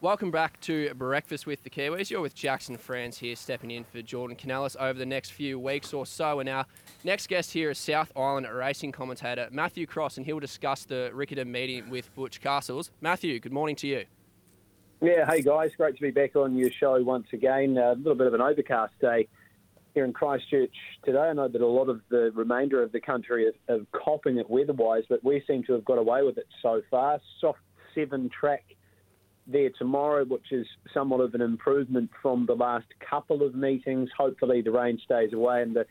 Welcome back to Breakfast with the Kiwis. You're with Jackson Franz here, stepping in for Jordan Canellis over the next few weeks or so. And our next guest here is South Island racing commentator Matthew Cross, and he'll discuss the Riccarton meeting with Butch Castles. Matthew, good morning to you. Yeah, hey guys, great to be back on your show once again. A little bit of an overcast day here in Christchurch today. I know that a lot of the remainder of the country is, is copping it weather-wise, but we seem to have got away with it so far. Soft seven track there tomorrow, which is somewhat of an improvement from the last couple of meetings. Hopefully, the rain stays away and the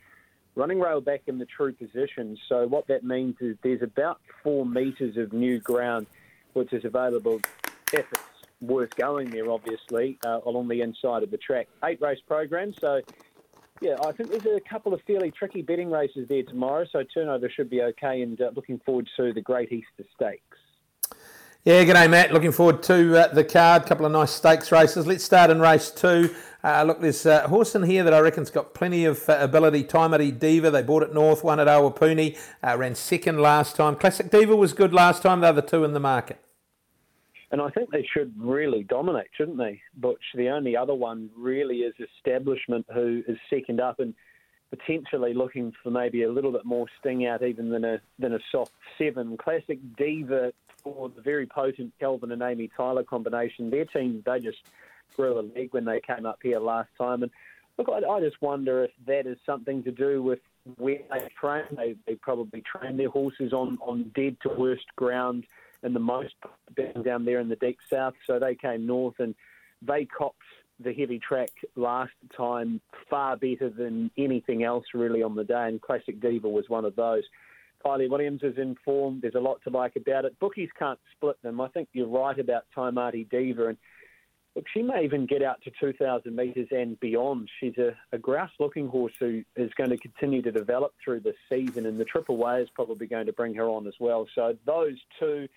running rail back in the true position. So, what that means is there's about four metres of new ground which is available if it's worth going there, obviously, uh, along the inside of the track. Eight race program, so yeah, I think there's a couple of fairly tricky betting races there tomorrow, so turnover should be okay, and uh, looking forward to the Great Easter Stakes. Yeah, g'day, Matt. Looking forward to uh, the card. Couple of nice stakes races. Let's start in race two. Uh, look, there's a horse in here that I reckon's got plenty of uh, ability. Timey Diva. They bought it north, won at Awapuni. Uh, ran second last time. Classic Diva was good last time. The other two in the market. And I think they should really dominate, shouldn't they? Butch, the only other one really is Establishment, who is second up and potentially looking for maybe a little bit more sting out even than a than a soft seven. Classic Diva the very potent Kelvin and Amy Tyler combination. Their team, they just grew a leg when they came up here last time. And look, I, I just wonder if that is something to do with where they train. They, they probably train their horses on, on dead to worst ground in the most down there in the deep south. So they came north and they copped the heavy track last time far better than anything else really on the day. And Classic Diva was one of those. Kylie Williams is in form. There's a lot to like about it. Bookies can't split them. I think you're right about Taimati Diva. And look, she may even get out to 2,000 metres and beyond. She's a, a grouse looking horse who is going to continue to develop through the season. And the Triple Way is probably going to bring her on as well. So those two,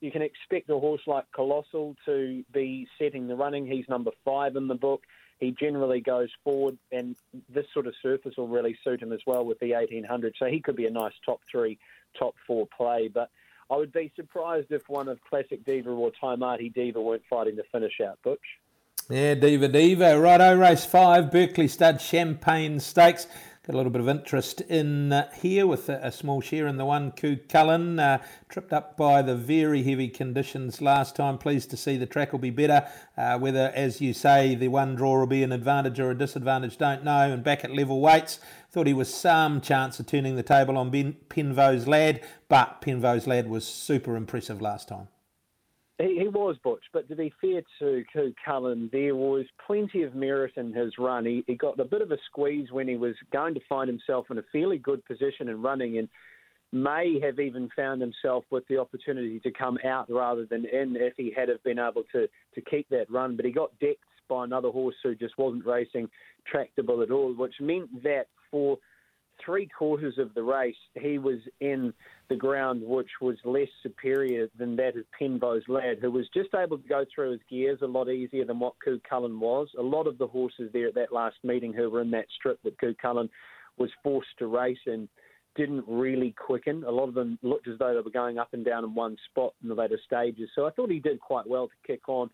you can expect a horse like Colossal to be setting the running. He's number five in the book he generally goes forward, and this sort of surface will really suit him as well with the 1800. So he could be a nice top three, top four play. But I would be surprised if one of Classic Diva or Taimati Diva weren't fighting to finish out, Butch. Yeah, Diva Diva. Righto, race five, Berkeley Stud Champagne Stakes. Got a little bit of interest in uh, here with a, a, small share in the one Coup Cullen. Uh, tripped up by the very heavy conditions last time. Pleased to see the track will be better. Uh, whether, as you say, the one draw will be an advantage or a disadvantage, don't know. And back at level weights, thought he was some chance of turning the table on ben, Penvo's lad, but Penvo's lad was super impressive last time. He, he, was Butch, but to be fair to Coup Cullen, there was plenty of merit in his run. He, he, got a bit of a squeeze when he was going to find himself in a fairly good position in running, and may have even found himself with the opportunity to come out rather than in if he had have been able to to keep that run. But he got decked by another horse who just wasn't racing tractable at all, which meant that for three quarters of the race, he was in the ground which was less superior than that of Penvo's lad, who was just able to go through his gears a lot easier than what Coup Cullen was. A lot of the horses there at that last meeting who were in that strip that Coup Cullen was forced to race in didn't really quicken. A lot of them looked as though they were going up and down in one spot in the later stages. So I thought he did quite well to kick on.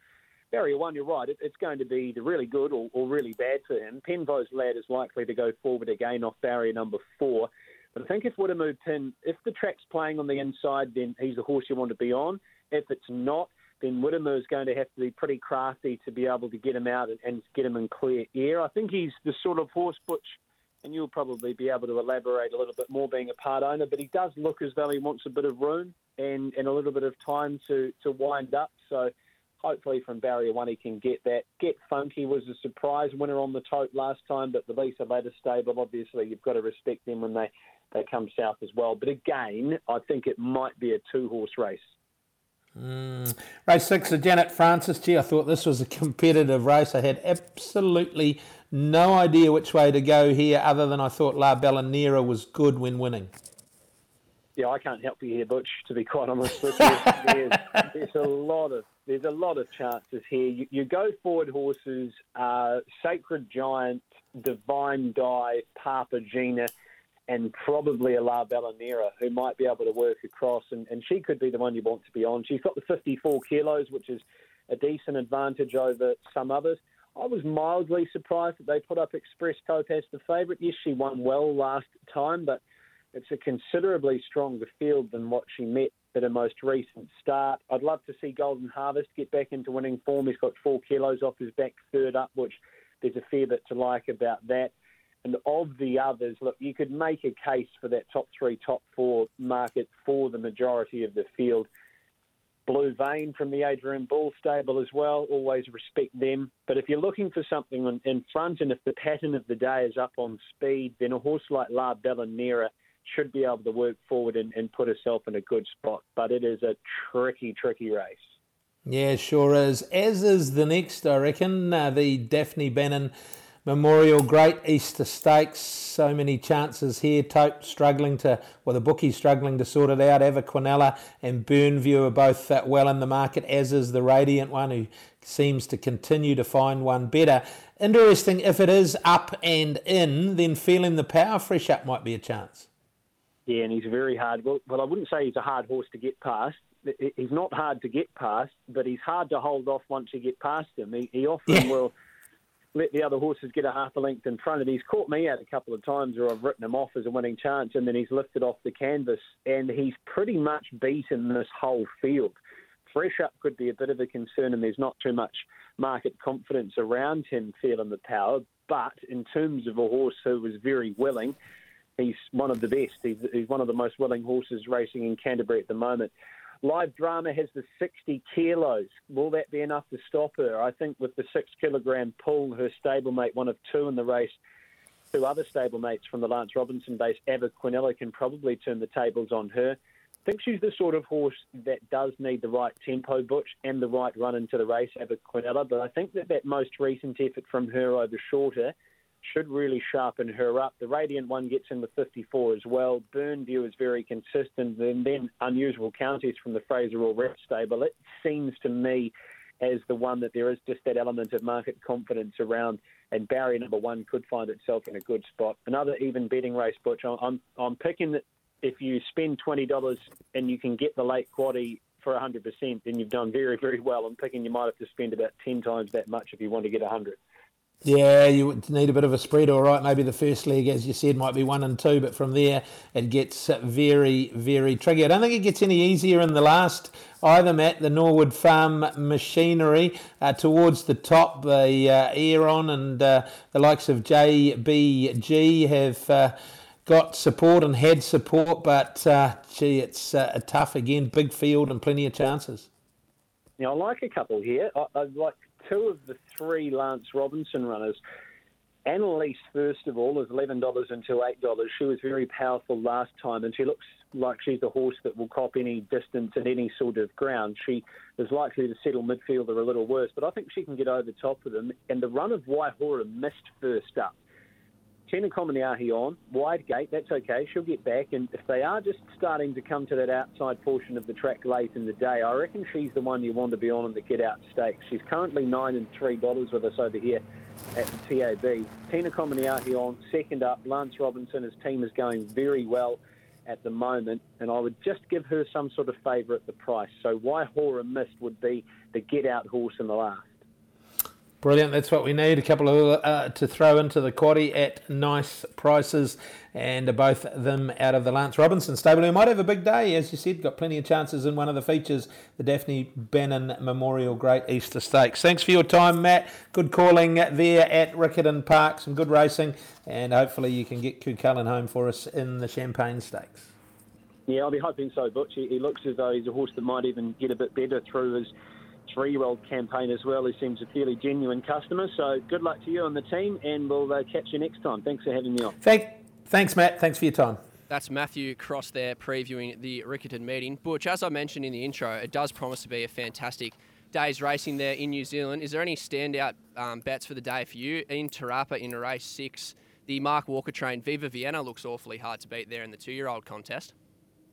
Barrier one, you're right. It, it's going to be the really good or, or really bad for him. Penvo's lad is likely to go forward again off barrier number four. But I think if Wiremu Pinn, if the track's playing on the inside, then he's the horse you want to be on. If it's not, then Wiremu is going to have to be pretty crafty to be able to get him out and, and get him in clear air. I think he's the sort of horse, Butch, and you'll probably be able to elaborate a little bit more being a part owner, but he does look as though he wants a bit of room and, and a little bit of time to, to wind up. So hopefully from barrier one he can get that. Get Funky was a surprise winner on the tote last time, but the Lisa Latta stable, obviously you've got to respect them when they, they come south as well. But again, I think it might be a two horse race. Mm. Race six, the Janet Francis. Gee, I thought this was a competitive race. I had absolutely no idea which way to go here, other than I thought La Bellanera was good when winning. Yeah, I can't help you here, Butch. To be quite honest with you, there's, there's a lot of there's a lot of chances here. You, you go forward horses, uh, Sacred Giant, Divine Die, Papa Gina, and probably a La Bellanera who might be able to work across, and, and she could be the one you want to be on. She's got the 54 kilos, which is a decent advantage over some others. I was mildly surprised that they put up Express Cope as the favourite. Yes, she won well last time, but it's a considerably stronger field than what she met at her most recent start. I'd love to see Golden Harvest get back into winning form. He's got four kilos off his back, third up, which there's a fair bit to like about that. And of the others, look, you could make a case for that top three, top four market for the majority of the field. Blue Vein from the Adrian Bull stable as well. Always respect them. But if you're looking for something in front, and if the pattern of the day is up on speed, then a horse like La Bellanera should be able to work forward and, and put herself in a good spot. But it is a tricky, tricky race. Yeah, sure is. As is the next, I reckon, uh, the Daphne Bannon Memorial Great Easter Stakes. So many chances here. Tote struggling to, well, the bookies struggling to sort it out. Quinella and Burnview are both uh, well in the market, as is the Radiant one, who seems to continue to find one better. Interesting, if it is up and in, then feeling the power fresh up might be a chance. Yeah, and he's very hard. Well, well, I wouldn't say he's a hard horse to get past. He's not hard to get past, but he's hard to hold off once you get past him. He, he often yeah. will let the other horses get a half a length in front of him. He's caught me out a couple of times where I've written him off as a winning chance, and then he's lifted off the canvas, and he's pretty much beaten this whole field. Fresh up could be a bit of a concern, and there's not too much market confidence around him feeling the power. But in terms of a horse who was very willing, he's one of the best. He's, he's one of the most willing horses racing in Canterbury at the moment. Live Drama has the 60 kilos. Will that be enough to stop her? I think with the six kilogram pull, her stablemate, one of two in the race, two other stablemates from the Lance Robinson base, Eva Quinella, can probably turn the tables on her. I think she's the sort of horse that does need the right tempo, Butch, and the right run into the race, Eva Quinella. But I think that that most recent effort from her over shorter should really sharpen her up. The Radiant one gets in the 54 as well. Burnview is very consistent. And then Unusual Counties from the Fraser All Rep stable. It seems to me as the one that there is just that element of market confidence around. And barrier number one could find itself in a good spot. Another even betting race, Butch. I'm, I'm picking that if you spend $20 and you can get the late quaddy for 100%, then you've done very, very well. I'm picking you might have to spend about 10 times that much if you want to get 100. Yeah, you need a bit of a spread, all right. Maybe the first leg, as you said, might be one and two, but from there it gets very, very tricky. I don't think it gets any easier in the last either, Matt. The Norwood Farm machinery uh, towards the top, the uh, Aeron and uh, the likes of JBG have. Uh, got support and had support, but uh, gee, it's uh, tough again. Big field and plenty of chances. Now, I like a couple here. I, I like two of the three Lance Robinson runners. Annalise, first of all, is $11 until $8. She was very powerful last time, and she looks like she's a horse that will cop any distance and any sort of ground. She is likely to settle midfield or a little worse, but I think she can get over top of them. And the run of Waihora Mist first up. Tina Comignaghi on, wide gate, that's okay, she'll get back. And if they are just starting to come to that outside portion of the track late in the day, I reckon she's the one you want to be on in the get out stakes. She's currently nine and three dollars with us over here at the TAB. Tina Comignaghi on, second up. Lance Robinson, his team is going very well at the moment, and I would just give her some sort of favour at the price. So Waihora Mist would be the get out horse in the last. Brilliant. That's what we need. A couple of uh, to throw into the quaddy at nice prices, and both them out of the Lance Robinson stable. We might have a big day, as you said. Got plenty of chances in one of the features, the Daphne Bannon Memorial Great Easter Stakes. Thanks for your time, Matt. Good calling there at Riccarton Park. Some good racing, and hopefully you can get Cucullin home for us in the Champagne Stakes. Yeah, I'll be hoping so, Butch. He looks as though he's a horse that might even get a bit better through his three-year-old campaign as well. He seems a fairly genuine customer. So good luck to you and the team, and we'll uh, catch you next time. Thanks for having me on. Thank, thanks, Matt. Thanks for your time. That's Matthew Cross there previewing the Riccarton meeting. Butch, as I mentioned in the intro, it does promise to be a fantastic day's racing there in New Zealand. Is there any standout um, bets for the day for you? In Te Rapa in race six, the Mark Walker train Viva Vienna looks awfully hard to beat there in the two-year-old contest.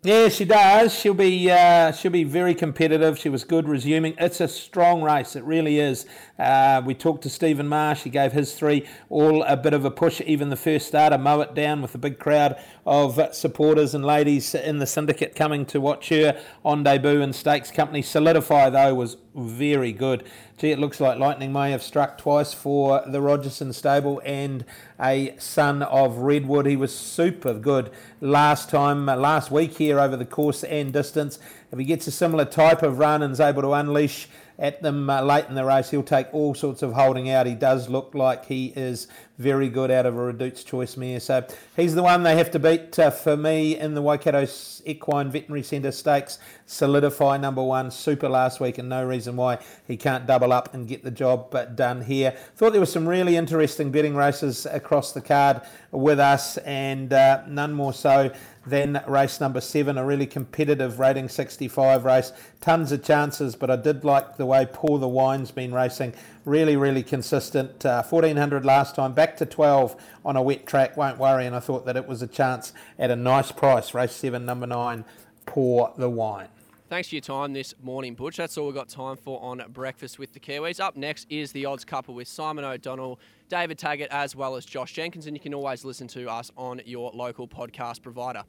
Yeah, she does. She'll be uh, she'll be very competitive. She was good resuming. It's a strong race. It really is. Uh, we talked to Stephen Marsh. He gave his three all a bit of a push. Even the first starter, mow it down with a big crowd of supporters and ladies in the syndicate coming to watch her on debut in Stakes Company. Solidify though was very good. Gee, it looks like lightning may have struck twice for the Rogerson stable and a son of Redwood. He was super good last time, uh, last week here over the course and distance. If he gets a similar type of run and is able to unleash at them uh, late in the race. He'll take all sorts of holding out. He does look like he is very good out of a Reduced Choice mare. So he's the one they have to beat uh, for me in the Waikato Equine Veterinary Centre Stakes. Solidify number one, super last week, and no reason why he can't double up and get the job done here. Thought there were some really interesting betting races across the card with us, and uh, none more so then race number seven, a really competitive rating 65 race. Tons of chances, but I did like the way Pour the Wine's been racing. Really, really consistent. Uh, 1400 last time, back to 12 on a wet track, won't worry. And I thought that it was a chance at a nice price. Race seven, number nine, Pour the Wine. Thanks for your time this morning, Butch. That's all we've got time for on Breakfast with the Kiwis. Up next is the odds couple with Simon O'Donnell, David Taggart, as well as Josh Jenkins. And you can always listen to us on your local podcast provider.